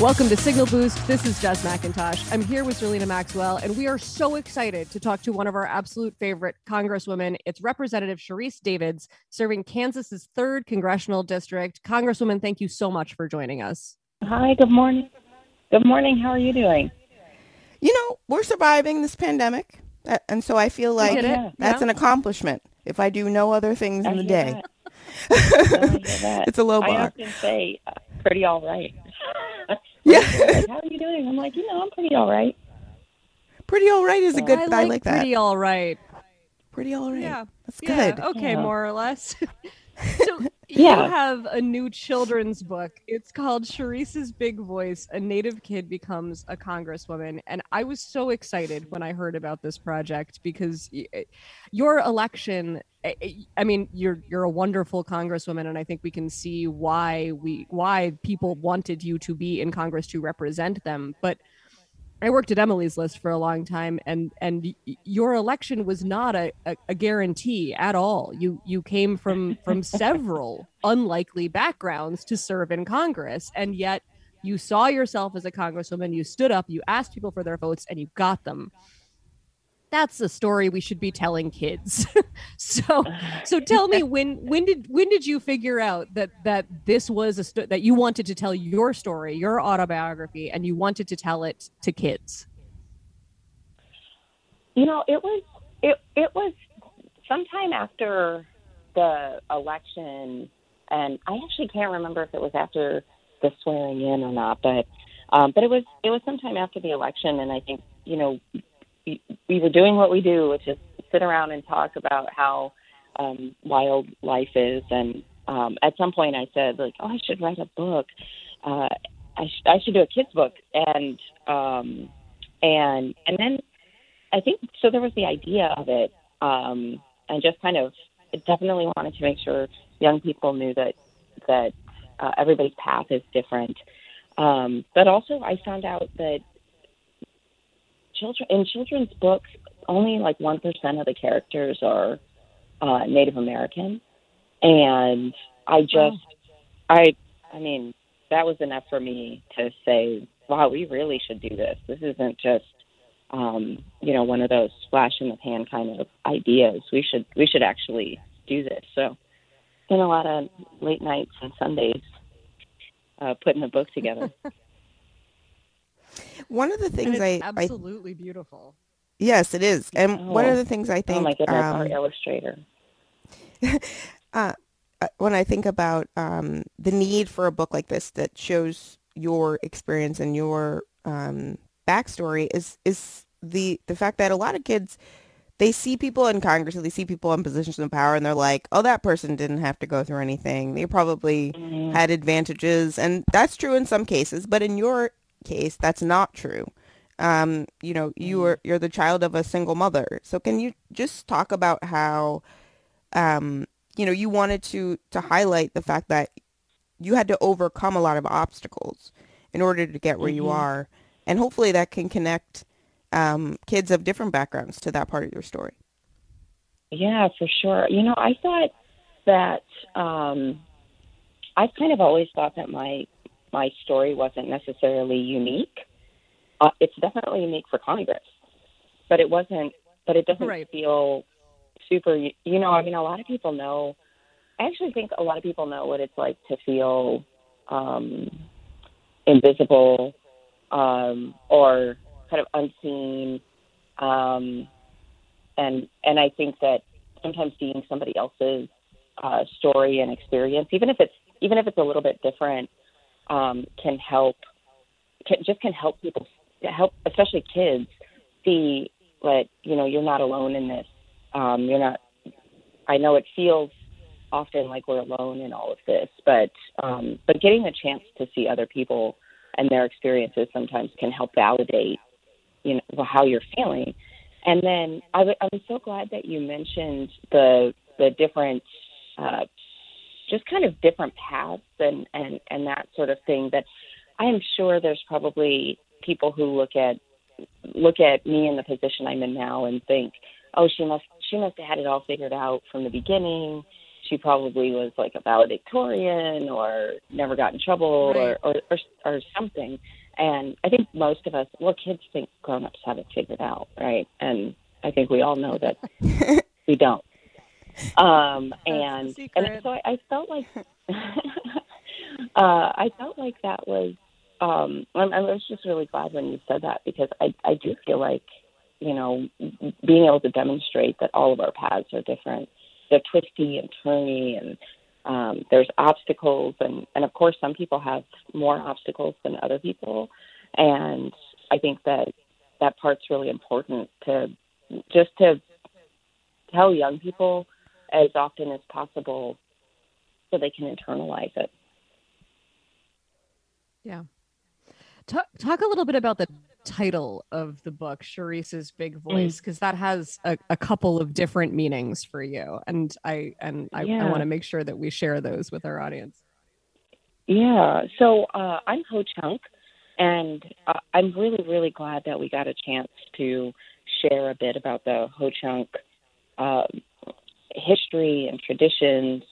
Welcome to Signal Boost. This is Jess McIntosh. I'm here with Zerlina Maxwell, and we are so excited to talk to one of our absolute favorite congresswomen. It's Representative Sharice Davids, serving Kansas's third congressional district. Congresswoman, thank you so much for joining us. Hi, good morning. Good morning. How are you doing? You know, we're surviving this pandemic, uh, and so I feel like it. that's Yeah. an accomplishment. If I do no other things I in the day, that. I hear that. it's a low bar. I bar. often say, uh, pretty all right. Yeah. Like, How are you doing? I'm like, you know, I'm pretty all right. Pretty all right is a good. I I like, like, that. pretty all right. Pretty all right. Yeah. That's Yeah, good. okay, Yeah. more or less. so You have a new children's book. It's called Sharice's Big Voice: A Native Kid Becomes a Congresswoman, and I was so excited when I heard about this project because eh, your election. eh, eh, I mean, you're you're a wonderful congresswoman, and I think we can see why we why people wanted you to be in Congress to represent them, but. I worked at Emily's List for a long time, and and your election was not a, a, a guarantee at all. You you came from from several unlikely backgrounds to serve in Congress, and yet you saw yourself as a congresswoman. You stood up, you asked people for their votes, and you got them. That's a story we should be telling kids. so so tell me when when did when did you figure out that that this was a sto- that you wanted to tell your story your autobiography and you wanted to tell it to kids You know, it was it it was sometime after the election, and I actually can't remember if it was after the swearing in or not, but um, but it was it was sometime after the election, and I think you know we, we were doing what we do, which is sit around and talk about how um, wild life is, and um, at some point I said like, oh, I should write a book. Uh, I, sh- I should do a kids book, and um, and and then I think so. There was the idea of it, um, and just kind of definitely wanted to make sure young people knew that that uh, everybody's path is different. Um, but also, I found out that children in children's books, only like one percent of the characters are uh, Native American, and I just, I, I mean, that was enough for me to say, wow, we really should do this. This isn't just um, you know, one of those flash in the pan kind of ideas. We should we should actually do this. So, been a lot of late nights and Sundays uh, putting the book together. One of the And things it's I, I absolutely beautiful yes, it is, and one Oh. of the things I think oh my goodness, um, our illustrator. uh, uh, when I think about um, the need for a book like this that shows your experience and your um, backstory is is the the fact that a lot of kids they see people in Congress or they see people in positions of power and they're like, oh, that person didn't have to go through anything. They probably Mhm. had advantages, and that's true in some cases, but in your case, that's not true. Um, you know, you are you're the child of a single mother. So can you just talk about how um, you know, you wanted to to highlight the fact that you had to overcome a lot of obstacles in order to get where you Mhm. are, and hopefully that can connect um, kids of different backgrounds to that part of your story. Yeah, for sure. You know, I thought that um, I've kind of always thought that my my story wasn't necessarily unique. Uh, it's definitely unique for Congress, but it wasn't. But it doesn't Right. feel super. You know, I mean, a lot of people know. I actually think a lot of people know what it's like to feel um, invisible um, or kind of unseen. Um, and and I think that sometimes seeing somebody else's uh, story and experience, even if it's even if it's a little bit different, um, can help. Can, just can help people help, especially kids, see that you know you're not alone in this. Um, you're not. I know it feels often like we're alone in all of this, but um, but getting the chance to see other people and their experiences sometimes can help validate you know how you're feeling and then I, w- I was so glad that you mentioned the the different, uh, just kind of different paths and and and that sort of thing. That I am sure there's probably people who look at look at me in the position I'm in now and think, oh, she must she must have had it all figured out from the beginning. She probably was like a valedictorian or never got in trouble Right. or, or, or or something. And I think most of us, well, kids think grown-ups have it figured out, right? And I think we all know that we don't. Um, and and so I, I felt like uh, I felt like that was. Um, I, I was just really glad when you said that because I I do feel like you know being able to demonstrate that all of our paths are different. They're twisty and turny and um, there's obstacles and, and of course some people have more obstacles than other people and I think that that part's really important to just to tell young people as often as possible so they can internalize it. Yeah. Talk, talk a little bit about the title of the book, Sharice's Big Voice, because that has a, a couple of different meanings for you, and I and I, I want to make sure that we share those with our audience. Yeah. So uh, I'm Ho Chunk, and uh, I'm really, really glad that we got a chance to share a bit about the Ho Chunk um history and traditions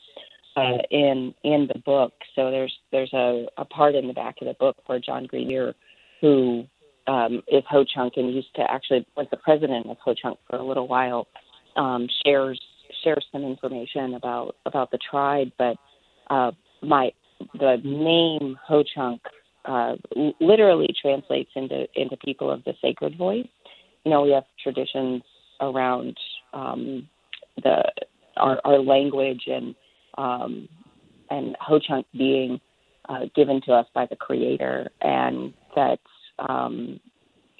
uh, in in the book. So there's there's a, a part in the back of the book where Jon Greendeer, who um, is Ho Chunk and used to actually was the president of Ho Chunk for a little while, um, shares shares some information about about the tribe. But uh, my the name Ho Chunk uh, literally translates into into people of the sacred voice. You know, we have traditions around um, the our, our language and um, and Ho Chunk being uh, given to us by the Creator, and that um,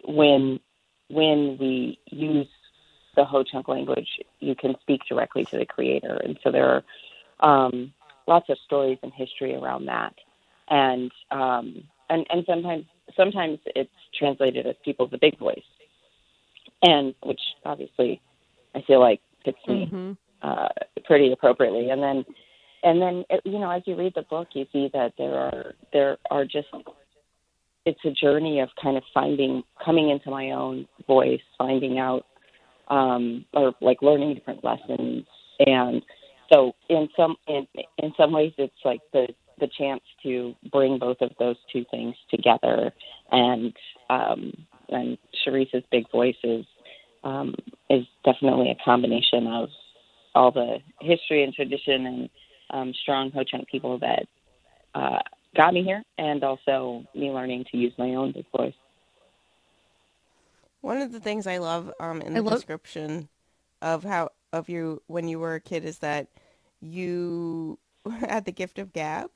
when when we use the Ho Chunk language, you can speak directly to the Creator, and so there are um, lots of stories and history around that, and um, and and sometimes sometimes it's translated as people the big voice, and which obviously I feel like fits me. Mhm. Uh, pretty appropriately. And then, and then it, you know, as you read the book, you see that there are there are just it's a journey of kind of finding coming into my own voice, finding out um, or like learning different lessons. And so, in some in in some ways, it's like the the chance to bring both of those two things together. And um, and Sharice's big voice is um, is definitely a combination of all the history and tradition and um, strong Ho Chunk people that uh, got me here, and also me learning to use my own voice. One of the things I love um, in the love- description of how of you when you were a kid is that you had the gift of gab,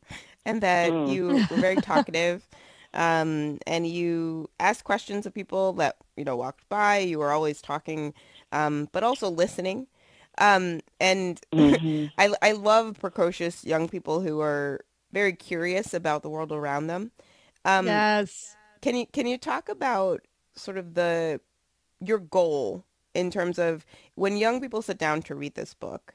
and that Mm. you were very talkative, um, and you asked questions of people that you know walked by. You were always talking, um, but also listening. Um, and Mhm. I, I love precocious young people who are very curious about the world around them. Um, yes. can you can you talk about sort of the your goal in terms of when young people sit down to read this book,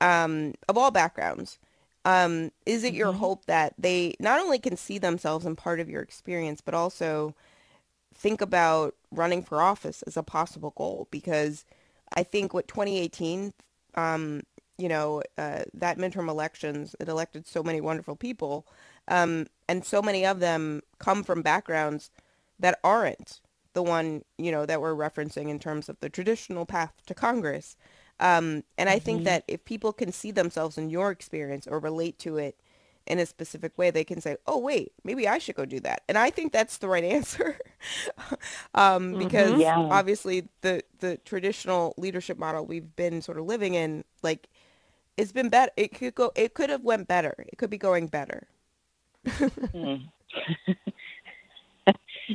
um, of all backgrounds, um, is it your Mhm. hope that they not only can see themselves in part of your experience, but also think about running for office as a possible goal? Because I think what 2018, um, you know, uh, that midterm elections, it elected so many wonderful people, um, and so many of them come from backgrounds that aren't the one you know that we're referencing in terms of the traditional path to Congress. Um, and I think Mhm. that if people can see themselves in your experience or relate to it in a specific way, they can say, "Oh, wait, maybe I should go do that." And I think that's the right answer, um, because Mhm. Yeah. obviously the the traditional leadership model we've been sort of living in, like, it's been better. It could go. It could have went better. It could be going better. Mm.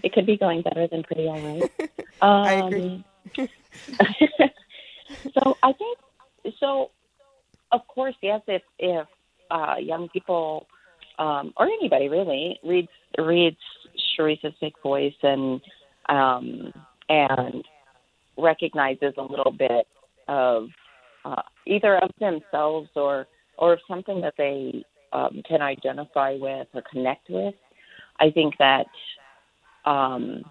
it could be going better than pretty all right. I agree. Um, so I think so. Of course, yes. If if uh, young people um, or anybody really reads reads Sharice's Big Voice and um, and recognizes a little bit of uh, either of themselves or or something that they um, can identify with or connect with. I think that, um,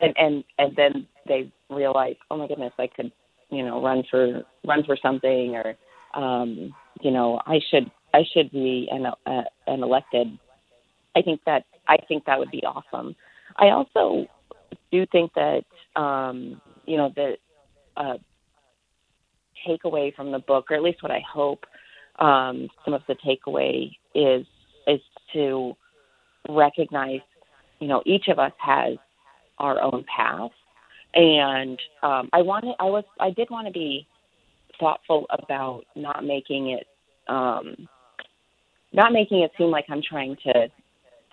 and and and then they realize, oh my goodness, I could, you know, run for run for something, or um, you know, I should I should be an uh, an elected. I think that I think that would be awesome. I also do think that um, you know the uh, takeaway from the book, or at least what I hope um, some of the takeaway is is to recognize, you know, each of us has our own path, and um, I wanted, I was, I did want to be thoughtful about not making it, um, not making it seem like I'm trying to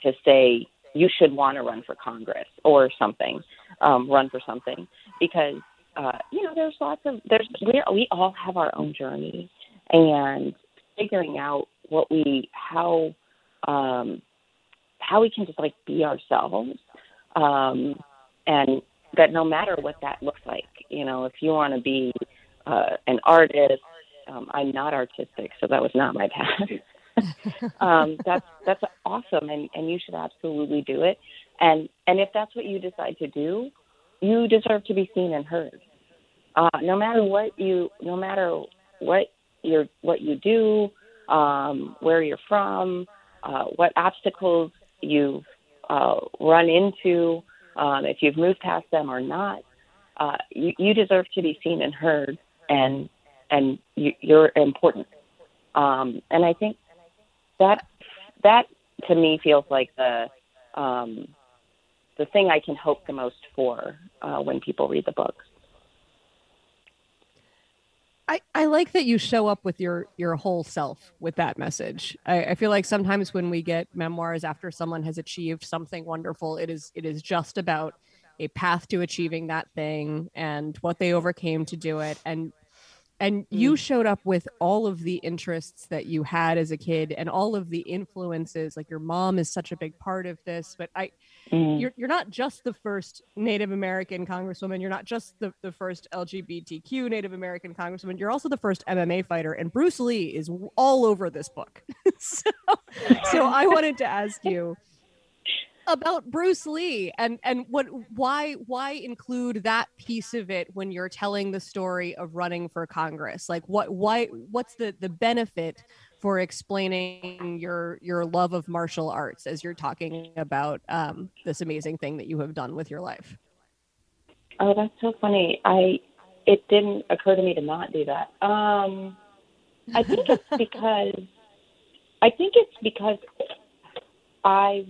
to say you should want to run for Congress or something, um, run for something, because uh, you know there's lots of there's we we all have our own journey, and figuring out what we how um, how we can just like be ourselves, um, and that no matter what that looks like, you know, if you want to be uh, an artist, um, I'm not artistic, so that was not my path. um, that's that's awesome, and and you should absolutely do it. And and if that's what you decide to do, you deserve to be seen and heard. Uh, no matter what you, no matter what your what you do, um, where you're from, uh, what obstacles you've uh, run into, um, if you've moved past them or not. Uh, you, you deserve to be seen and heard, and and you, you're important. Um, and I think that that to me feels like the um, the thing I can hope the most for uh, when people read the book. I, I like that you show up with your your whole self with that message. I, I, feel like sometimes when we get memoirs after someone has achieved something wonderful, it is it is just about a path to achieving that thing and what they overcame to do it. And and you mm. showed up with all of the interests that you had as a kid and all of the influences like your mom is such a big part of this but i mm. you're, you're not just the first native american congresswoman you're not just the, the first lgbtq native american congresswoman you're also the first mma fighter and bruce lee is all over this book so, so i wanted to ask you about Bruce Lee and and what why why include that piece of it when you're telling the story of running for Congress? Like what why what's the the benefit for explaining your your love of martial arts as you're talking about um, this amazing thing that you have done with your life? Oh, that's so funny. I it didn't occur to me to not do that. Um, I think it's because I think it's because I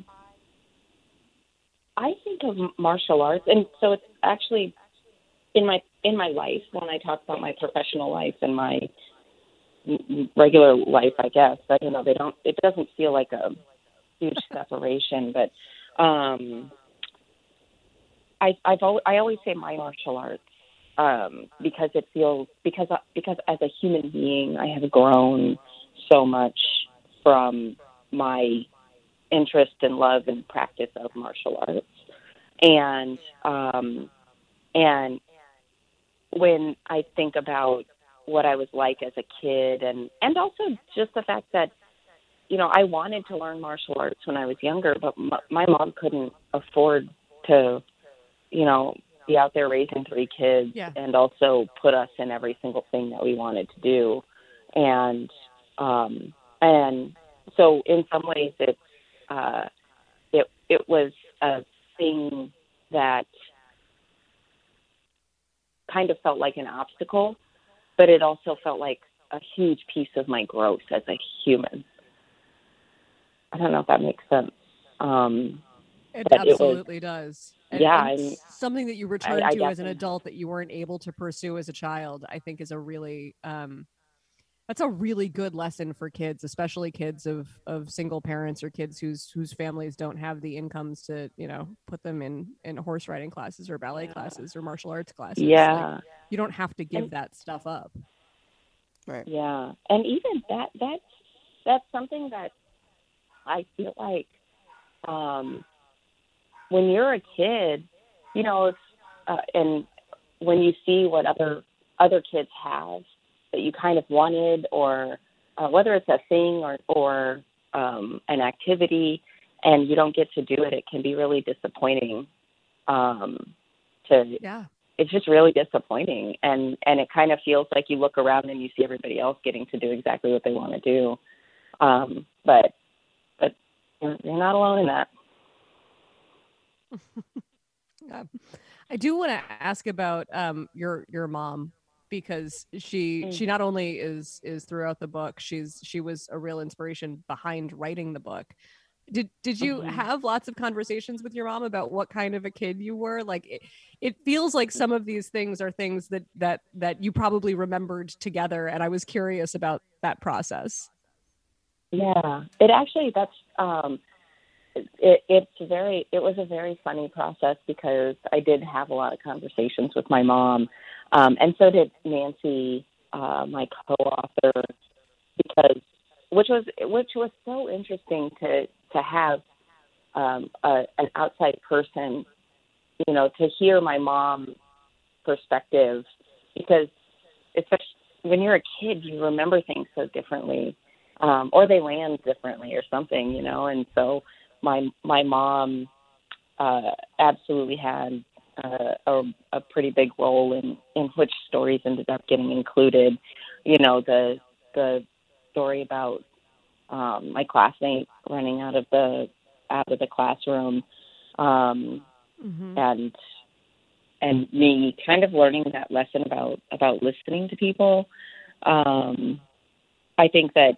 I think of martial arts, and so it's actually in my in my life when I talk about my professional life and my regular life. I guess I don't know. They don't. It doesn't feel like a huge separation, but um, I I've always, I always say my martial arts um, because it feels because because as a human being I have grown so much from my interest and love and practice of martial arts. And um, and when I think about what I was like as a kid, and and also just the fact that you know I wanted to learn martial arts when I was younger, but m- my mom couldn't afford to, you know, be out there raising three kids yeah. and also put us in every single thing that we wanted to do, and um, and so in some ways it's uh, it it was a thing that kind of felt like an obstacle, but it also felt like a huge piece of my growth as a human. I don't know if that makes sense. Um, it absolutely it was, does. And, yeah, and something that you returned I, I to as an adult that you weren't able to pursue as a child, I think, is a really um, that's a really good lesson for kids especially kids of of single parents or kids whose whose families don't have the incomes to you know put them in in horse riding classes or ballet yeah. classes or martial arts classes. Yeah. like, you don't have to give and, that stuff up. Right. Yeah. And even that that's that's something that i feel like um when you're a kid you know uh, and when you see what other other kids have that you kind of wanted, or uh, whether it's a thing or or um, an activity, and you don't get to do it, it can be really disappointing. Um, to Yeah. it's just really disappointing, and and it kind of feels like you look around and you see everybody else getting to do exactly what they want to do, um, but but you're not alone in that. I do want to ask about um, your your mom because she she not only is is throughout the book she's she was a real inspiration behind writing the book. Did did you Mhm. have lots of conversations with your mom about what kind of a kid you were? Like it, it feels like some of these things are things that that that you probably remembered together, and I was curious about that process. Yeah, it actually that's um, it, it's very it was a very funny process because I did have a lot of conversations with my mom, um, and so did Nancy, uh, my co-author, because which was which was so interesting to to have um, a, an outside person, you know, to hear my mom's perspective because especially when you're a kid, you remember things so differently um, or they land differently or something, you know. And so my my mom uh, absolutely had uh, a, a pretty big role in in which stories ended up getting included. You know, the the story about um, my classmate running out of the out of the classroom, um, Mm-hmm. and and me kind of learning that lesson about about listening to people. Um, I think that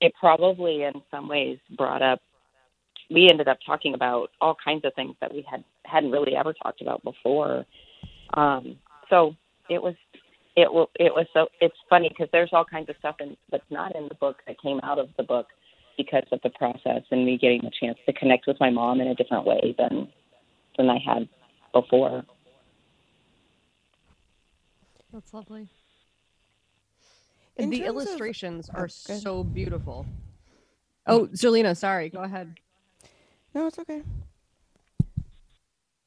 it probably in some ways brought up we ended up talking about all kinds of things that we had hadn't really ever talked about before um so it was it will it was so it's funny because there's all kinds of stuff in that's not in the book that came out of the book because of the process and me getting the chance to connect with my mom in a different way than than I had before. That's lovely. In the terms of- illustrations oh, are go so beautiful. Oh, Zerlina, sorry. Go ahead. No, it's okay.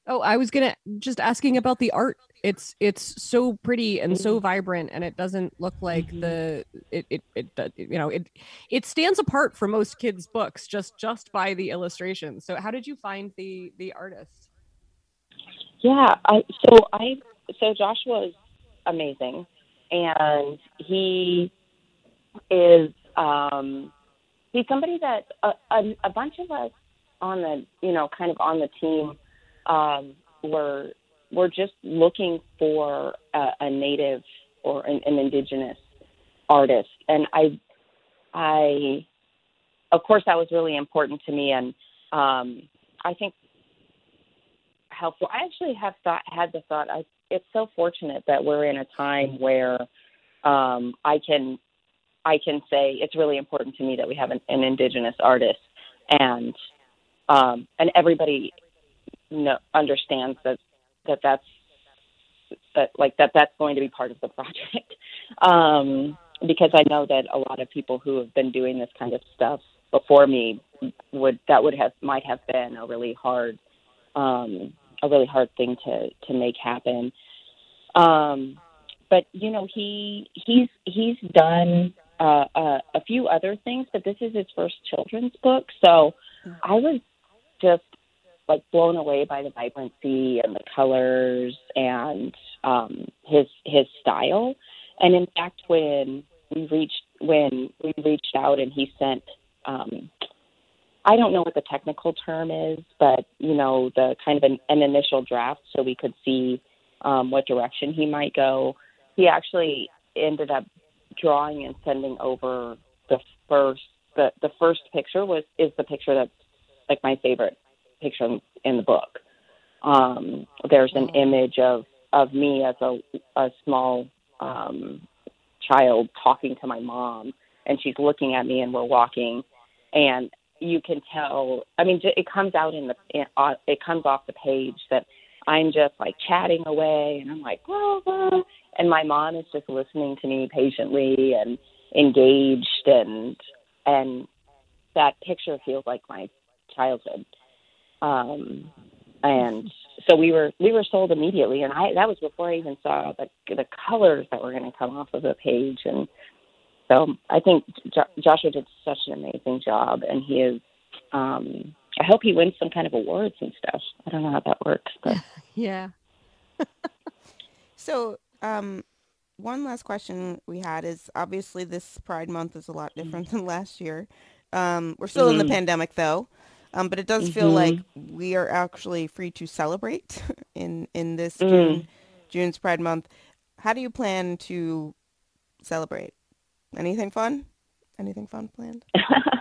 Oh, I was gonna just asking about the art. It's it's so pretty and so vibrant, and it doesn't look like Mhm. the it it, it it you know it it stands apart from most kids' books just just by the illustrations. So, how did you find the the artist? Yeah, I so I so Joshua is amazing, and he is um, he's somebody that a, a, a bunch of us on the you know kind of on the team um, were were just looking for a, a native or an, an indigenous artist, and I I of course that was really important to me, and um, I think helpful. I actually have thought had the thought. I it's so fortunate that we're in a time where um, I can I can say it's really important to me that we have an, an indigenous artist, and um, and everybody know, understands that that that's that like that that's going to be part of the project. Um, because I know that a lot of people who have been doing this kind of stuff before me would that would have might have been a really hard um, a really hard thing to to make happen. Um, but you know he he's he's done uh, uh, a few other things, but this is his first children's book, so I was just like blown away by the vibrancy and the colors and um, his his style. And in fact, when we reached when we reached out and he sent um, I don't know what the technical term is, but you know, the kind of an, an initial draft so we could see um, what direction he might go. He actually ended up drawing and sending over the first the the first picture was is the picture that's like my favorite picture in, in the book. Um, there's an image of of me as a a small um, child talking to my mom, and she's looking at me, and we're walking, and you can tell. I mean, it comes out in the uh, it comes off the page that I'm just like chatting away, and I'm like, blah, blah, and my mom is just listening to me patiently and engaged, and and that picture feels like my childhood. Um, and so we were we were sold immediately, and I that was before I even saw the the colors that were going to come off of the page, and so I think jo- Joshua did such an amazing job, and he is. Um, I hope he wins some kind of awards and stuff. I don't know how that works, but Yeah. So, um, one last question we had is obviously this Pride Month is a lot Mm-hmm. different than last year. Um, we're still in the Mhm. pandemic though, um, but it does feel Mhm. like we are actually free to celebrate in in this Mm. June June's Pride Month. How do you plan to celebrate? Anything fun? Anything fun planned?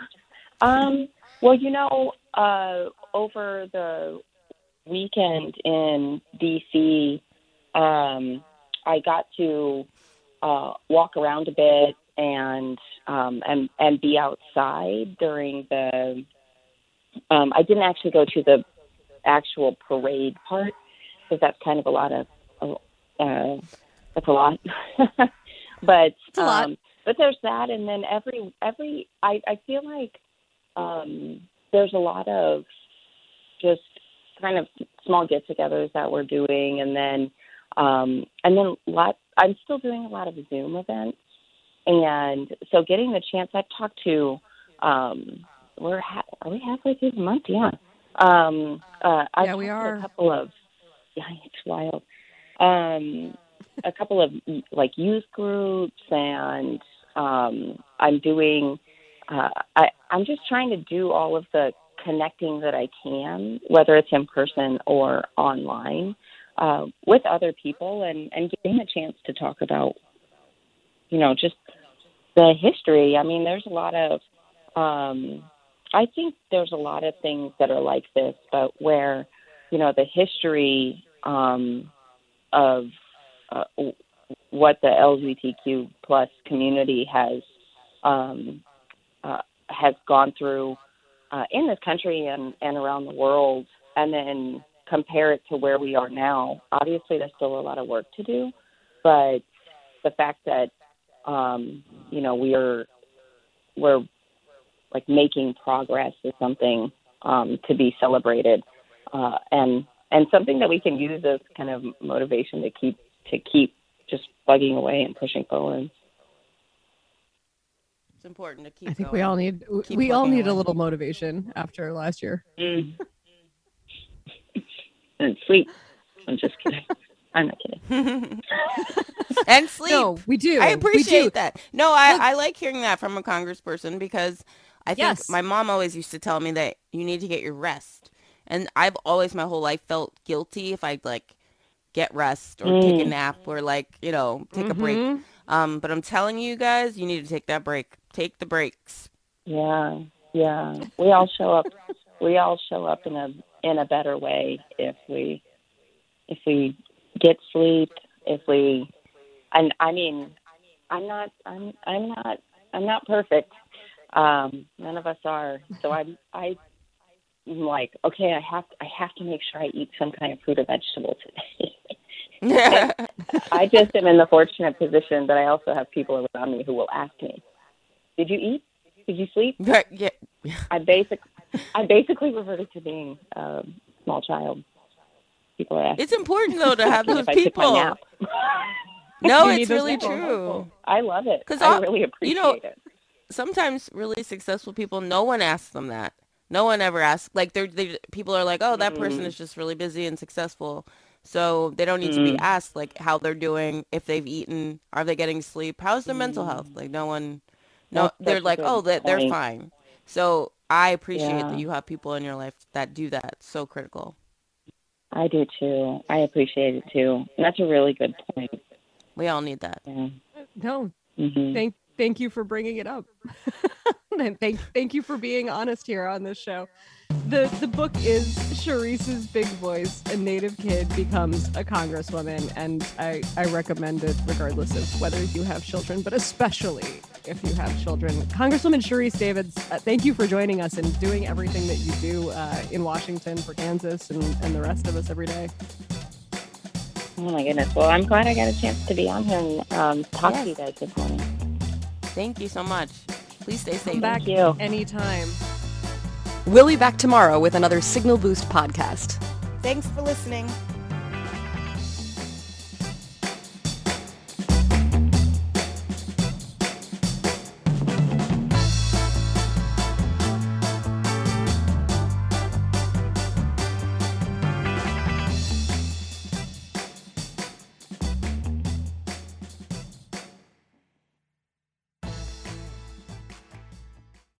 um, well, you know, uh, over the weekend in DC, um, I got to uh, walk around a bit and um, and and be outside during the. Um, I didn't actually go to the actual parade part because that's kind of a lot of. Uh, that's a lot, but It's a lot. um, but there's that, and then every every I I feel like um, there's a lot of just kind of small get-togethers that we're doing, and then um, and then lot. I'm still doing a lot of Zoom events, and so getting the chance. I've talked to. Um, we're ha- are we halfway through the month? Yeah. Um, uh, I've Yeah, we are. A couple of. Yeah, it's wild. Um, a couple of like youth groups, and um, I'm doing. Uh, I, I'm just trying to do all of the connecting that I can, whether it's in person or online, uh, with other people, and and getting a chance to talk about, you know, just the history. I mean, there's a lot of. Um, I think there's a lot of things that are like this, but where, you know, the history um, of uh, what the LGBTQ plus community has um, uh, has gone through uh, in this country and, and around the world, and then compare it to where we are now. Obviously, there's still a lot of work to do, but the fact that um, you know we are we're like making progress is something um, to be celebrated, uh, and and something that we can use as kind of motivation to keep to keep just bugging away and pushing forward. It's important to keep. I think going. we all need Keep we all plugging need a little motivation after last year. Mm. and sleep. I'm just kidding. I'm not kidding. and sleep. No, we do. I appreciate do. that. No, I, Look- I like hearing that from a congressperson because I think Yes. my mom always used to tell me that you need to get your rest. And I've always my whole life felt guilty if I like get rest or take a Mm. nap or like, you know, take a break. Mhm. Um, but I'm telling you guys, you need to take that break. Take the breaks. Yeah, yeah. We all show up. We all show up in a in a better way if we if we get sleep. If we, and I mean, I'm not. I'm. I'm not. I'm not perfect. Um, none of us are. So I'm. I. I'm like, okay, I have. to, I have to make sure I eat some kind of fruit or vegetable today. I just am in the fortunate position that I also have people around me who will ask me, "Did you eat? Did you sleep?" yeah. I basic, I basically reverted to being a small child. People are asking It's important though to have those if I took my people. No, You it's really people. true. I love it 'Cause I really you appreciate know, it. sometimes really successful people, no one asks them that. No one ever asks. Like they're, they people are like, oh, that person Mm. is just really busy and successful, so they don't need to be Mm. asked like how they're doing, if they've eaten, are they getting sleep, how's their mental health. Like no one, no, Mm. That's they're like, oh, that they're point. fine. So I appreciate Yeah. that you have people in your life that do that. It's so critical. I do too. I appreciate it too. That's a really good point. We all need that. Yeah. No, hmm thank thank you for bringing it up. and thank thank you for being honest here on this show. The the book is Sharice's Big Voice, a native kid becomes a congresswoman, and I, I recommend it regardless of whether you have children, but especially if you have children. Congresswoman Sharice Davids, uh, thank you for joining us and doing everything that you do uh, in Washington for Kansas and, and the rest of us every day. Oh my goodness. Well, I'm glad I got a chance to be on here and um, talk to you guys this morning. Thank you so much. Please stay safe. Come back you. anytime. We'll be back tomorrow with another Signal Boost podcast. Thanks for listening.